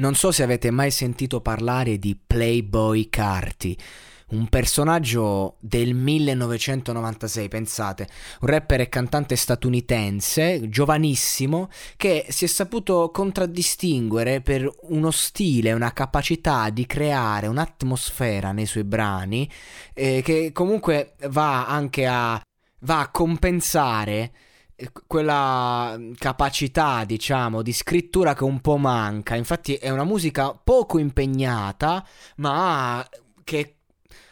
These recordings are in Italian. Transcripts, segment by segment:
Non so se avete mai sentito parlare di Playboy Carti, un personaggio del 1996, pensate, un rapper e cantante statunitense, giovanissimo, che si è saputo contraddistinguere per uno stile, una capacità di creare un'atmosfera nei suoi brani, eh, che comunque va anche a, va a compensare quella mm, capacità, diciamo, di scrittura che un po' manca. Infatti è una musica poco impegnata, ma che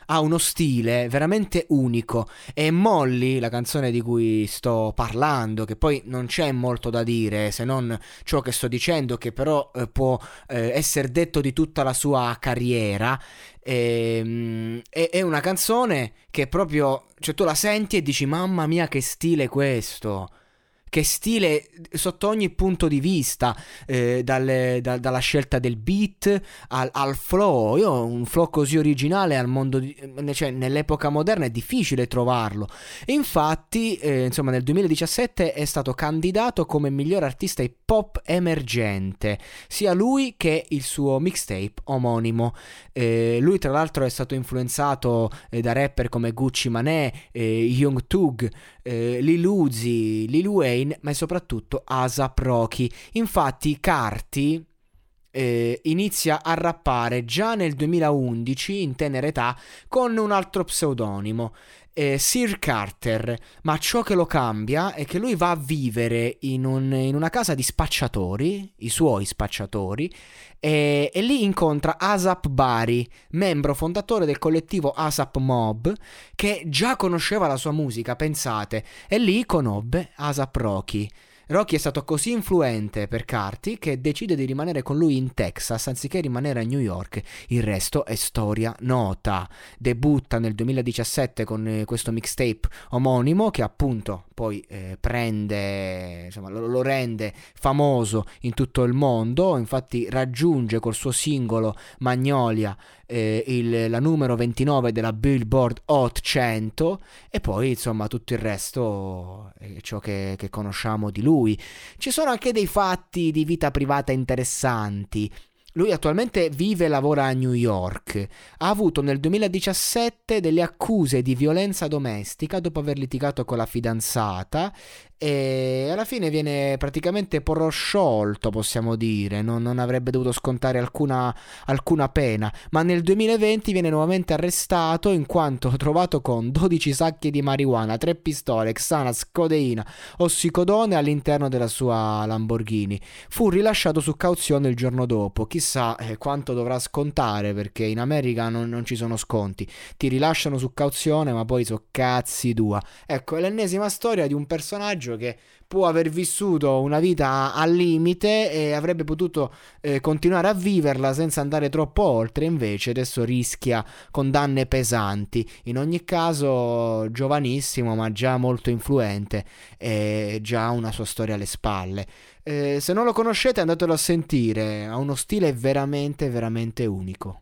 ha uno stile veramente unico. E Molly, la canzone di cui sto parlando, che poi non c'è molto da dire se non ciò che sto dicendo, che però eh, può eh, essere detto di tutta la sua carriera. E, è, è una canzone che proprio, cioè tu la senti e dici mamma mia che stile questo che stile sotto ogni punto di vista, eh, dalle, da, dalla scelta del beat al, al, flow. Io un flow così originale al mondo di, cioè, nell'epoca moderna è difficile trovarlo. Infatti, eh, insomma, nel 2017 è stato candidato come miglior artista hip hop emergente, sia lui che il suo mixtape omonimo. Eh, lui, tra l'altro, è stato influenzato eh, da rapper come Gucci Mané, eh, Young Tug, eh, Lil Uzi, Lil Wayne Kane, ma soprattutto ASAP Rocky. Infatti Carti eh, inizia a rappare già nel 2011 in tenera età con un altro pseudonimo eh, Sir Carter, ma ciò che lo cambia è che lui va a vivere in, un, in una casa di spacciatori, i suoi spacciatori, e, e, lì incontra Asap Bari, membro fondatore del collettivo Asap Mob, che già conosceva la sua musica, pensate, e lì conobbe Asap Rocky. Rocky è stato così influente per Carti che decide di rimanere con lui in Texas anziché rimanere a New York. Il resto è storia nota. Debutta nel 2017 con eh, questo mixtape omonimo che appunto poi eh, prende, insomma, lo, lo, rende famoso in tutto il mondo. Infatti raggiunge col suo singolo Magnolia eh, il, la numero 29 della Billboard Hot 100 e poi insomma tutto il resto è ciò che, che conosciamo di lui. Ci sono anche dei fatti di vita privata interessanti. Lui attualmente vive e lavora a New York. Ha avuto nel 2017 delle accuse di violenza domestica dopo aver litigato con la fidanzata e alla fine viene praticamente prosciolto, possiamo dire, non, non avrebbe dovuto scontare alcuna, alcuna, pena, ma nel 2020 viene nuovamente arrestato in quanto trovato con 12 sacchi di marijuana, 3 pistole, Xanax, codeina, ossicodone all'interno della sua Lamborghini. Fu rilasciato su cauzione il giorno dopo, chissà eh, quanto dovrà scontare perché in America non, non ci sono sconti, ti rilasciano su cauzione ma poi so cazzi tua. Ecco, è l'ennesima storia di un personaggio che può aver vissuto una vita al limite e avrebbe potuto eh, continuare a viverla senza andare troppo oltre, invece adesso rischia condanne pesanti. In ogni caso, giovanissimo, ma già molto influente e già una sua storia alle spalle. Eh, se non lo conoscete, andatelo a sentire, ha uno stile veramente, veramente unico.